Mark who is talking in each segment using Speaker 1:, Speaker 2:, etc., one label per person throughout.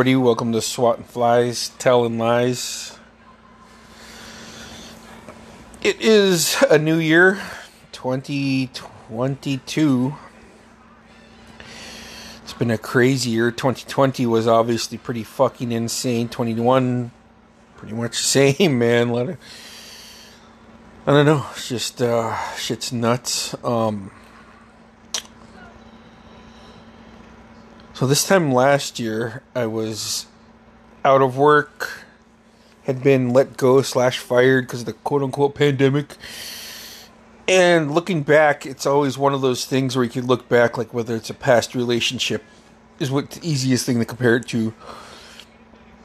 Speaker 1: everybody, welcome to swat and Flies, Telling Lies. It is a new year, 2022. It's been a crazy year. 2020 was obviously pretty fucking insane. 21, pretty much the same, man. Let it, I don't know. It's just, uh, shit's nuts. Um, So this time last year, I was out of work, had been let go slash fired because of the quote unquote pandemic. And looking back, it's always one of those things where you can look back, like whether it's a past relationship, is what the easiest thing to compare it to.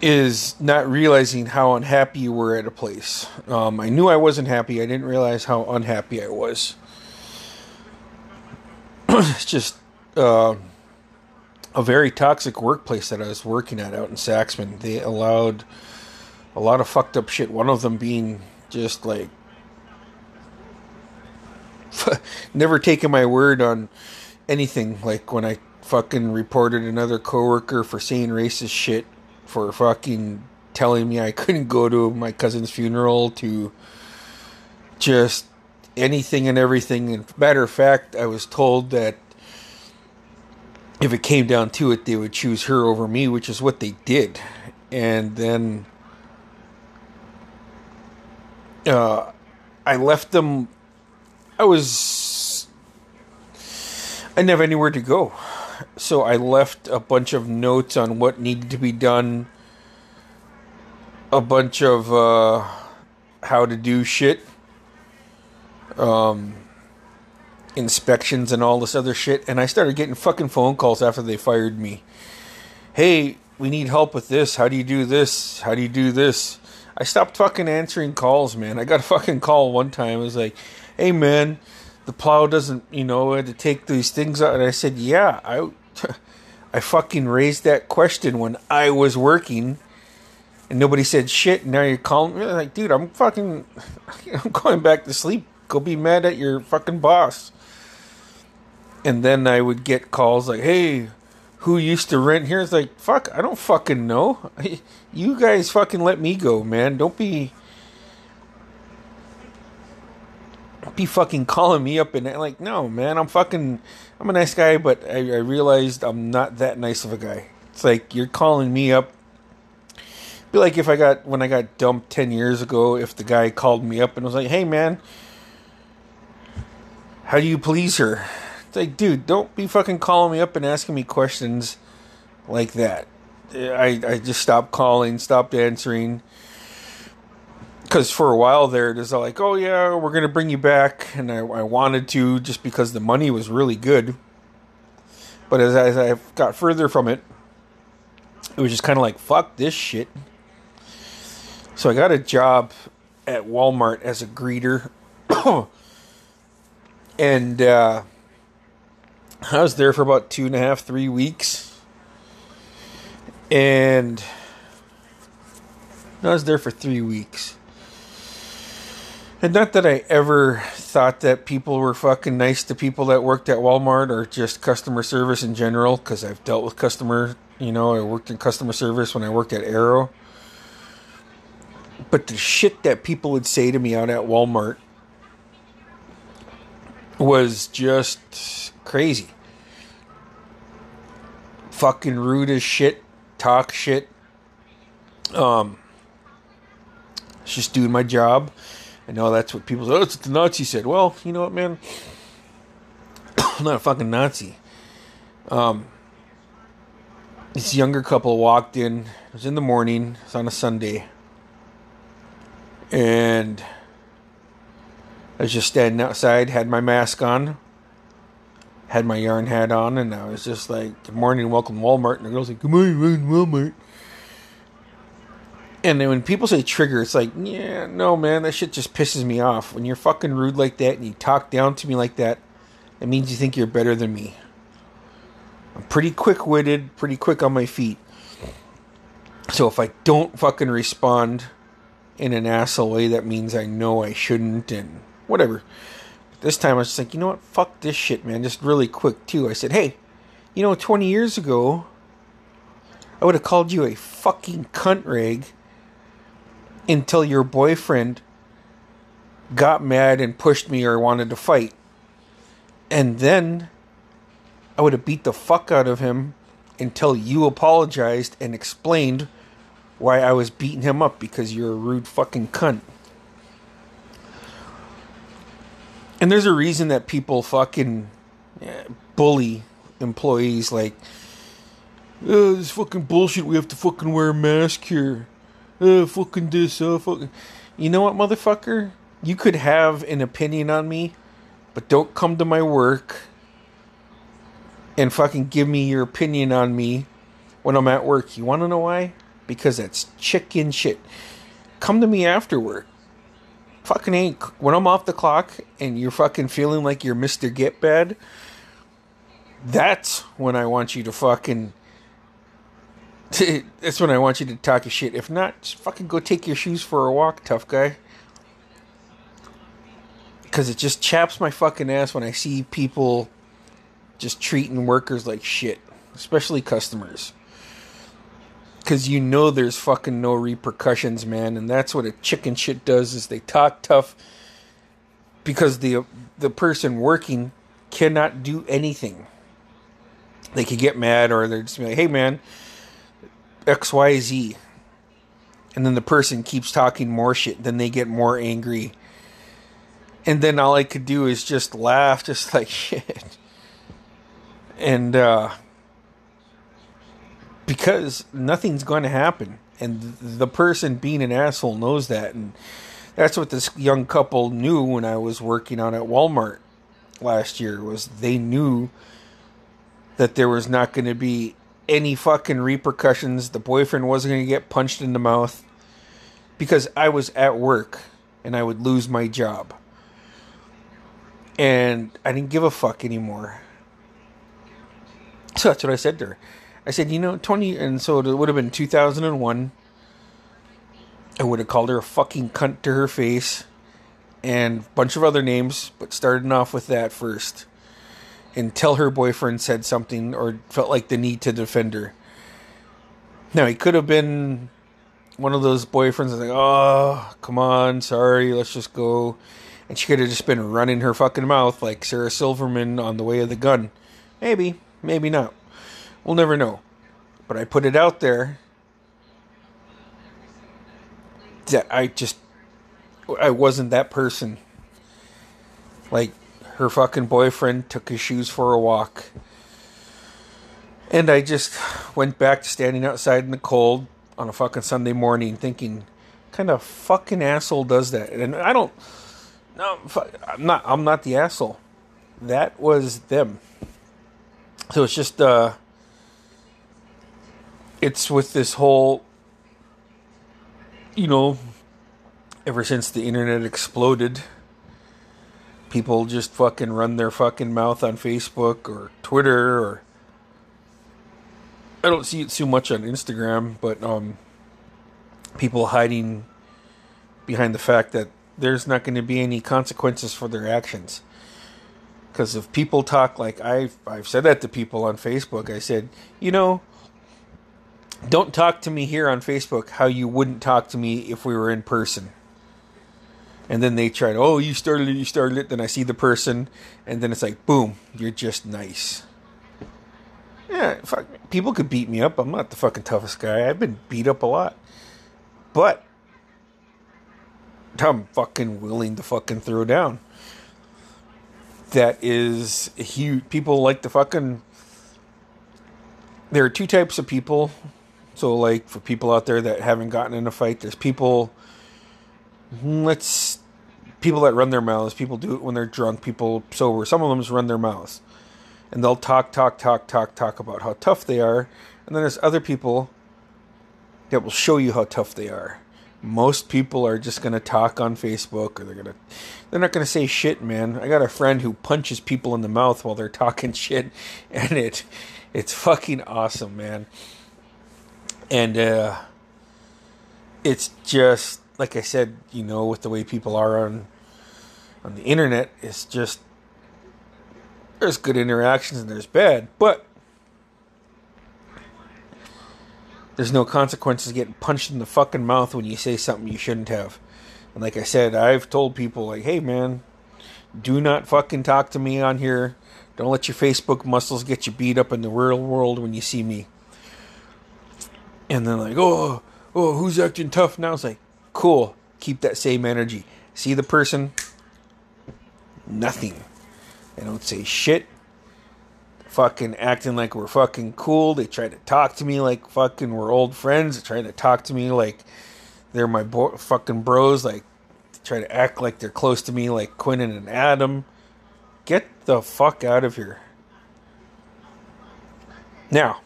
Speaker 1: Is not realizing how unhappy you were at a place. Um, I knew I wasn't happy. I didn't realize how unhappy I was. it's just. Uh, a very toxic workplace that I was working at out in Saxman. They allowed a lot of fucked up shit. One of them being just like never taking my word on anything. Like when I fucking reported another coworker for saying racist shit for fucking telling me I couldn't go to my cousin's funeral to just anything and everything. And matter of fact, I was told that if it came down to it, they would choose her over me, which is what they did. And then uh, I left them. I was. I didn't have anywhere to go. So I left a bunch of notes on what needed to be done, a bunch of uh, how to do shit. Um, inspections and all this other shit. And I started getting fucking phone calls after they fired me. Hey, we need help with this. How do you do this? How do you do this? I stopped fucking answering calls, man. I got a fucking call one time. It was like, hey, man, the plow doesn't, you know, had to take these things out. And I said, yeah, I, I fucking raised that question when I was working. And nobody said shit. And now you're calling me. Like, dude, I'm fucking, I'm going back to sleep. Go be mad at your fucking boss and then I would get calls like, "Hey, who used to rent here?" It's like, "Fuck, I don't fucking know. You guys fucking let me go, man. Don't be." Be fucking calling me up and like, no, man, I'm fucking, I'm a nice guy, but I, I realized I'm not that nice of a guy. It's like you're calling me up be like if I got when I got dumped ten years ago. If the guy called me up and was like, "Hey, man, how do you please her?" It's like, dude, don't be fucking calling me up and asking me questions like that. I, I just stopped calling, stopped answering. Because for a while there, it was like, oh yeah, we're going to bring you back. And I, I wanted to just because the money was really good. But as, as I got further from it, it was just kind of like, fuck this shit. So I got a job at Walmart as a greeter. and uh, I was there for about two and a half, three weeks. And I was there for three weeks. And not that I ever thought that people were fucking nice to people that worked at Walmart or just customer service in general, because I've dealt with customer, you know, I worked in customer service when I worked at Arrow. But the shit that people would say to me out at Walmart was just crazy. Fucking rude as shit, talk shit. Um, just doing my job. I know that's what people say. Oh, it's what the Nazi said. Well, you know what, man? I'm not a fucking Nazi. Um, this younger couple walked in. It was in the morning. It's on a Sunday. And I was just standing outside, had my mask on, had my yarn hat on, and I was just like, "Good morning, welcome Walmart." And the girl's like, "Good morning, welcome Walmart." And then when people say trigger, it's like, yeah, no, man, that shit just pisses me off. When you're fucking rude like that and you talk down to me like that, it means you think you're better than me. I'm pretty quick witted, pretty quick on my feet. So if I don't fucking respond in an asshole way, that means I know I shouldn't and whatever. This time I was just like, you know what? Fuck this shit, man. Just really quick, too. I said, hey, you know, 20 years ago, I would have called you a fucking cunt rag until your boyfriend got mad and pushed me or wanted to fight. And then I would have beat the fuck out of him until you apologized and explained why I was beating him up because you're a rude fucking cunt. And there's a reason that people fucking uh, bully employees like, oh, this fucking bullshit. We have to fucking wear a mask here. Oh, fucking this. Oh, fucking. You know what, motherfucker? You could have an opinion on me, but don't come to my work and fucking give me your opinion on me when I'm at work. You want to know why? Because that's chicken shit. Come to me after work. Fucking ain't. When I'm off the clock and you're fucking feeling like you're Mr. Get Bad, that's when I want you to fucking. That's when I want you to talk your shit. If not, just fucking go take your shoes for a walk, tough guy. Because it just chaps my fucking ass when I see people just treating workers like shit, especially customers. Because you know there's fucking no repercussions, man, and that's what a chicken shit does is they talk tough because the the person working cannot do anything they could get mad or they're just like, hey man, XYZ. And then the person keeps talking more shit, then they get more angry. And then all I could do is just laugh, just like shit. And uh, because nothing's going to happen. And the person being an asshole knows that. And that's what this young couple knew when I was working on at Walmart last year was they knew that there was not going to be any fucking repercussions. The boyfriend wasn't going to get punched in the mouth because I was at work and I would lose my job. And I didn't give a fuck anymore. So that's what I said to her. I said, you know, 20, and so it would have been 2001. I would have called her a fucking cunt to her face and a bunch of other names, but starting off with that first until her boyfriend said something or felt like the need to defend her. Now, he could have been one of those boyfriends that's like, oh, come on, sorry, let's just go. And she could have just been running her fucking mouth like Sarah Silverman on the way of the gun. Maybe, maybe not. We'll never know. But I put it out there that I just, I wasn't that person. Like, her fucking boyfriend took his shoes for a walk. And I just went back to standing outside in the cold on a fucking Sunday morning thinking, kind of fucking asshole does that? And I don't, no, I'm not, I'm not the asshole. That was them. So it's just, uh, it's with this whole, you know, ever since the internet exploded, people just fucking run their fucking mouth on Facebook or Twitter or I don't see it too much on Instagram, but um people hiding behind the fact that there's not going to be any consequences for their actions. Because if people talk like I've I've said that to people on Facebook, I said, you know, don't talk to me here on Facebook how you wouldn't talk to me if we were in person and then they tried, oh, you started it, you started it. Then I see the person, and then it's like, boom, you're just nice. Yeah, fuck, people could beat me up. I'm not the fucking toughest guy. I've been beat up a lot, but I'm fucking willing to fucking throw down. That is huge. People like to fucking. There are two types of people. So, like, for people out there that haven't gotten in a fight, there's people mm, let's people that run their mouths, people do it when they're drunk, people sober. Some of them just run their mouths. And they'll talk, talk, talk, talk, talk about how tough they are. And then there's other people that will show you how tough they are. Most people are just gonna talk on Facebook or they're gonna they're not gonna say shit, man. I got a friend who punches people in the mouth while they're talking shit and it it's fucking awesome, man. And uh it's just like I said, you know, with the way people are on on the internet, it's just there's good interactions and there's bad, but there's no consequences getting punched in the fucking mouth when you say something you shouldn't have. And like I said, I've told people like, "Hey man, do not fucking talk to me on here. Don't let your Facebook muscles get you beat up in the real world when you see me." And then like, "Oh, oh, who's acting tough now?" It's like, "Cool. Keep that same energy. See the person? Nothing. They don't say shit fucking acting like we're fucking cool. They try to talk to me like fucking we're old friends. They try to talk to me like they're my bo- fucking bros. Like try to act like they're close to me, like Quinn and Adam. Get the fuck out of here. Now,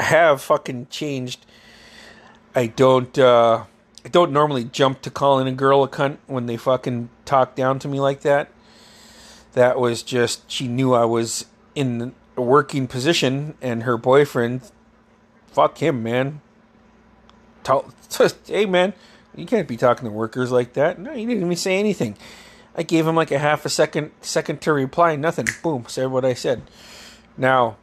Speaker 1: have fucking changed. I don't. uh I don't normally jump to calling a girl a cunt when they fucking talk down to me like that. That was just she knew I was in a working position and her boyfriend fuck him man Tell, hey man you can't be talking to workers like that no he didn't even say anything i gave him like a half a second second to reply nothing boom said what i said now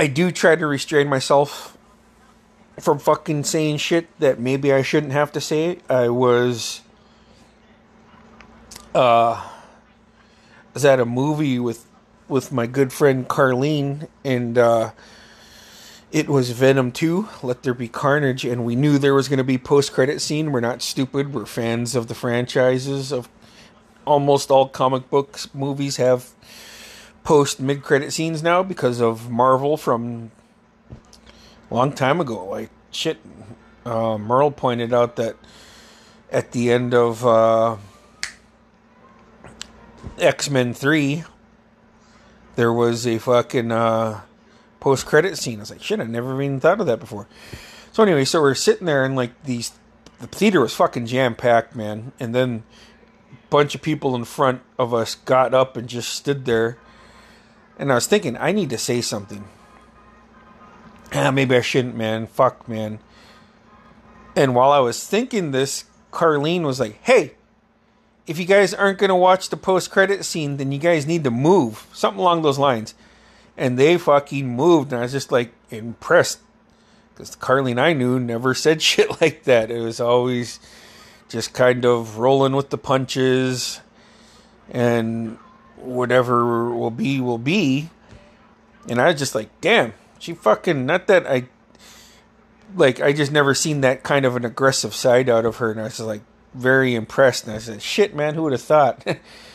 Speaker 1: i do try to restrain myself from fucking saying shit that maybe i shouldn't have to say i was uh was at a movie with with my good friend Carlene, and uh, it was Venom Two. Let there be carnage, and we knew there was going to be post credit scene. We're not stupid. We're fans of the franchises. Of almost all comic books movies have post mid credit scenes now because of Marvel from a long time ago. Like shit, uh, Merle pointed out that at the end of. Uh, X Men Three, there was a fucking uh, post credit scene. I was like, shit, I never even thought of that before. So anyway, so we're sitting there and like these, the theater was fucking jam packed, man. And then a bunch of people in front of us got up and just stood there. And I was thinking, I need to say something. Ah, maybe I shouldn't, man. Fuck, man. And while I was thinking this, Carlene was like, hey, if you guys aren't going to watch the post credit scene, then you guys need to move. Something along those lines. And they fucking moved. And I was just like impressed. Because Carlene I knew never said shit like that. It was always just kind of rolling with the punches. And whatever will be, will be. And I was just like, damn. She fucking, not that I, like, I just never seen that kind of an aggressive side out of her. And I was like, very impressed. And I said, shit, man, who would have thought?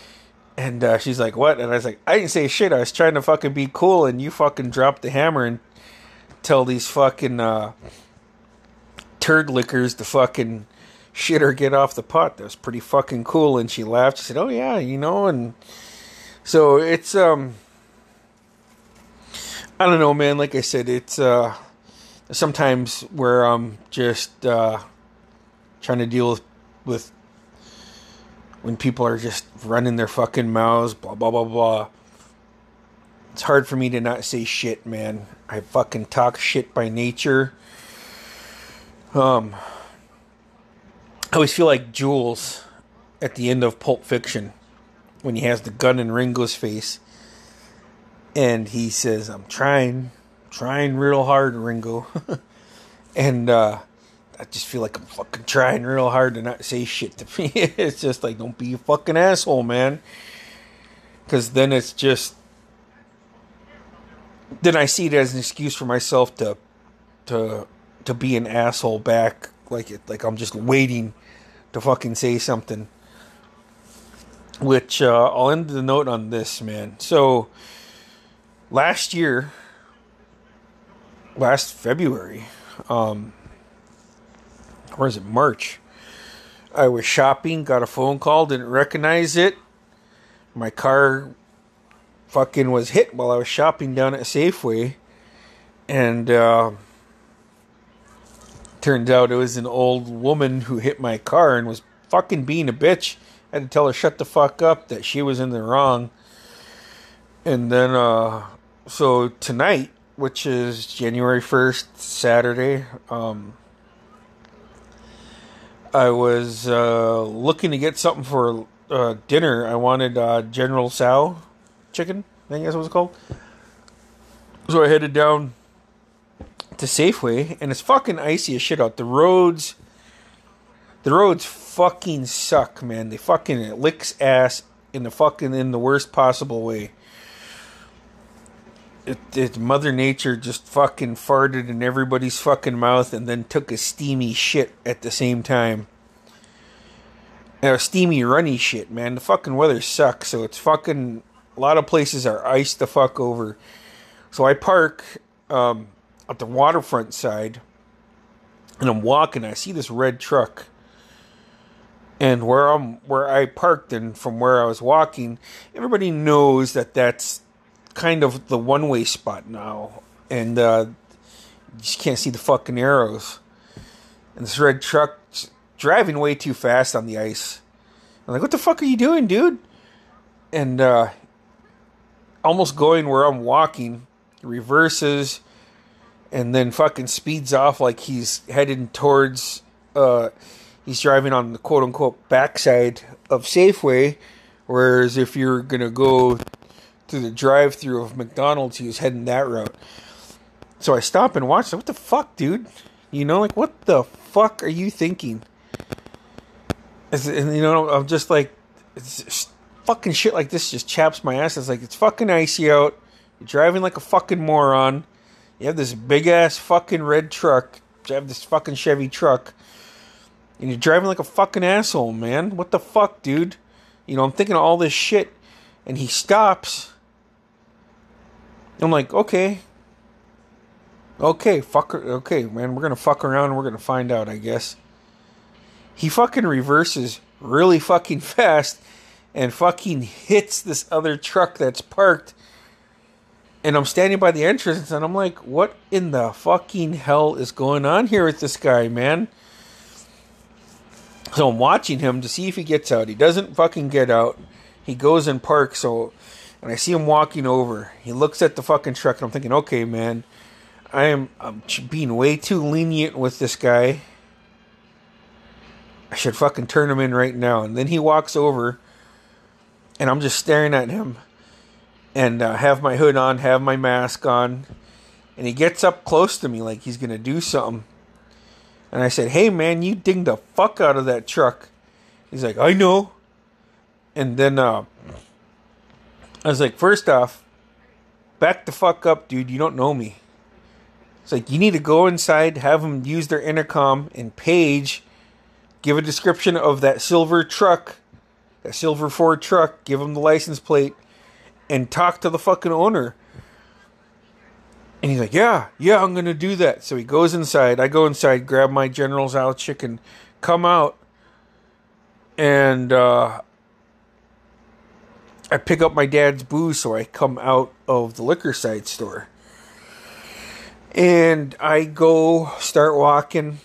Speaker 1: and uh, she's like, what? And I was like, I didn't say shit. I was trying to fucking be cool, and you fucking dropped the hammer and tell these fucking uh, turd lickers to fucking shit or get off the pot. That was pretty fucking cool. And she laughed. She said, oh, yeah, you know, and so it's, um, I don't know, man. Like I said, it's, uh, sometimes where I'm just, uh, trying to deal with with when people are just running their fucking mouths, blah blah blah blah. It's hard for me to not say shit, man. I fucking talk shit by nature. Um, I always feel like Jules at the end of Pulp Fiction when he has the gun in Ringo's face, and he says, "I'm trying, trying real hard, Ringo," and uh, I just feel like I'm fucking trying real hard to not say shit to me. it's just like, don't be a fucking asshole, man. Because then it's just. Then I see it as an excuse for myself to, to, to be an asshole back. Like it, like I'm just waiting to fucking say something. Which uh, I'll end the note on this, man. So last year, last February, um, or is it March? I was shopping, got a phone call, didn't recognize it. My car fucking was hit while I was shopping down at Safeway. And uh, turns out it was an old woman who hit my car and was fucking being a bitch. Had to tell her shut the fuck up that she was in the wrong. And then uh so tonight, which is January 1st, Saturday, um I was uh looking to get something for uh dinner. I wanted uh General Tso chicken, I that's what it's called. So I headed down to Safeway and it's fucking icy as shit out. The roads the roads fucking suck, man. They fucking it licks ass in the fucking in the worst possible way. It, it Mother Nature just fucking farted in everybody's fucking mouth and then took a steamy shit at the same time. a steamy runny shit, man. The fucking weather sucks, so it's fucking a lot of places are iced the fuck over. So I park um, at the waterfront side and I'm walking, I see this red truck and where I'm where I parked and from where I was walking, everybody knows that that's kind of the one way spot now, and uh, you just can't see the fucking arrows. And this red truck driving way too fast on the ice. I'm like, what the fuck are you doing, dude? And uh, almost going where I'm walking, reverses, and then fucking speeds off like he's heading towards. Uh, he's driving on the quote unquote backside of Safeway, whereas if you're gonna go to the drive through of McDonald's, he was heading that route. So I stop and watch. What the fuck, dude? You know, like what the fuck are you thinking? And you know, I'm just like, it's fucking shit like this just chaps my ass. It's like it's fucking icy out. You're driving like a fucking moron. You have this big ass fucking red truck. You have this fucking Chevy truck and you're driving like a fucking asshole, man. What the fuck, dude? You know, I'm thinking of all this shit, and he stops. I'm like, okay. Okay, fuck. Okay, man, we're gonna fuck around we're gonna find out, I guess. He fucking reverses really fucking fast and fucking hits this other truck that's parked. And I'm standing by the entrance and I'm like, what in the fucking hell is going on here with this guy, man? So I'm watching him to see if he gets out. He doesn't fucking get out. He goes and parks. So, and I see him walking over. He looks at the fucking truck, and I'm thinking, okay, man, I am I'm being way too lenient with this guy. I should fucking turn him in right now. And then he walks over, and I'm just staring at him, and uh, have my hood on, have my mask on, and he gets up close to me like he's gonna do something. And I said, Hey man, you dinged the fuck out of that truck. He's like, I know. And then uh, I was like, First off, back the fuck up, dude. You don't know me. It's like, you need to go inside, have them use their intercom, and page, give a description of that silver truck, that silver Ford truck, give them the license plate, and talk to the fucking owner. And he's like, Yeah, yeah, I'm going to do that. So he goes inside. I go inside, grab my General's Tso chicken, come out, and uh, I pick up my dad's booze. So I come out of the liquor side store. And I go start walking.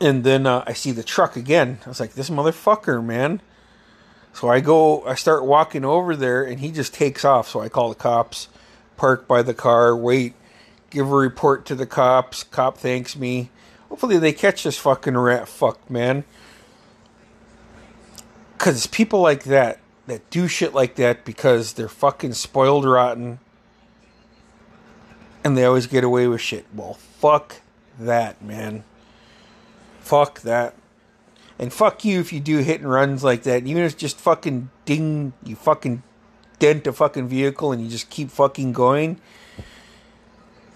Speaker 1: And then uh, I see the truck again. I was like, This motherfucker, man. So I go, I start walking over there, and he just takes off. So I call the cops park by the car, wait, give a report to the cops. Cop thanks me. Hopefully they catch this fucking rat fuck, man. Because people like that that do shit like that because they're fucking spoiled rotten and they always get away with shit. Well, fuck that, man. Fuck that. And fuck you if you do hit and runs like that. Even if it's just fucking ding, you fucking dent a fucking vehicle and you just keep fucking going,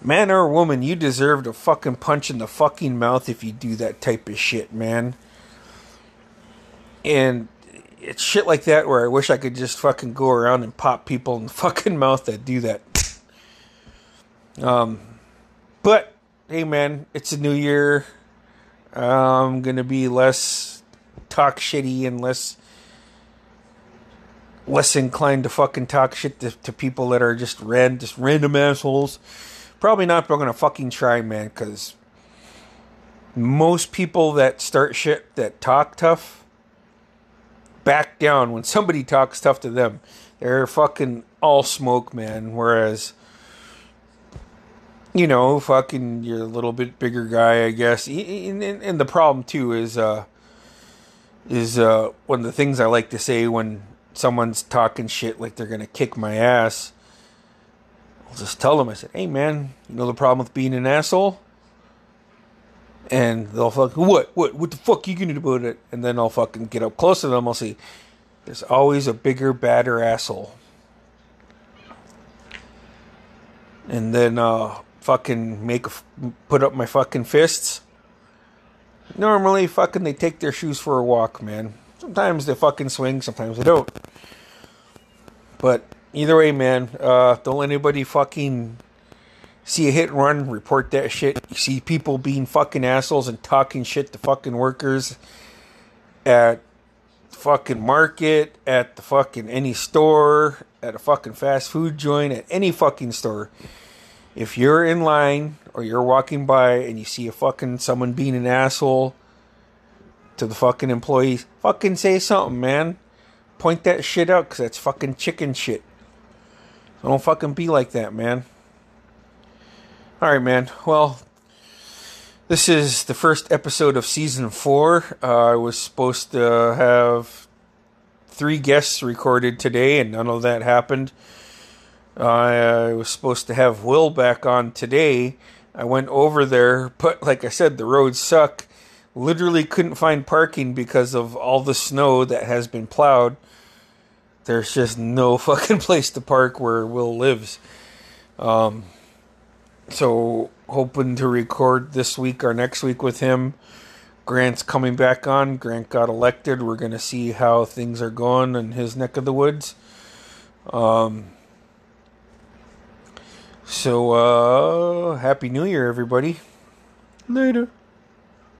Speaker 1: man or woman, you deserve a fucking punch in the fucking mouth if you do that type of shit, man. And it's shit like that where I wish I could just fucking go around and pop people in the fucking mouth that do that. Um, but hey, man, it's a new year. I'm gonna be less talk shitty and less less inclined to fucking talk shit to, to people that are just ran just random assholes. Probably not, but I'm gonna fucking try, man, because most people that start shit that talk tough back down when somebody talks tough to them. They're fucking all smoke, man. Whereas, you know, fucking, you're a little bit bigger guy, I guess. And, and the problem too is, uh, is uh, one of the things I like to say when someone's talking shit like they're gonna kick my ass. I'll just tell them. I said, "Hey, man, you know the problem with being an asshole." And they'll fucking what what what the fuck you gonna do about it? And then I'll fucking get up close to them. I'll see. "There's always a bigger, badder asshole." And then uh, fucking make a, put up my fucking fists. Normally, fucking they take their shoes for a walk, man. Sometimes they fucking swing, sometimes they don't. But either way, man, uh, don't let anybody fucking see a hit and run, report that shit. You see people being fucking assholes and talking shit to fucking workers at fucking market, at the fucking any store, at a fucking fast food joint, at any fucking store. If you're in line or you're walking by and you see a fucking someone being an asshole to the fucking employees, fucking say something, man. Point that shit out because that's fucking chicken shit. Don't fucking be like that, man. Alright, man. Well, this is the first episode of season four. Uh, I was supposed to have three guests recorded today, and none of that happened. I was supposed to have Will back on today. I went over there, but like I said, the roads suck. Literally couldn't find parking because of all the snow that has been plowed. There's just no fucking place to park where Will lives. Um, so hoping to record this week or next week with him. Grant's coming back on. Grant got elected. We're gonna see how things are going in his neck of the woods. Um, so, uh, Happy New Year, everybody. Later.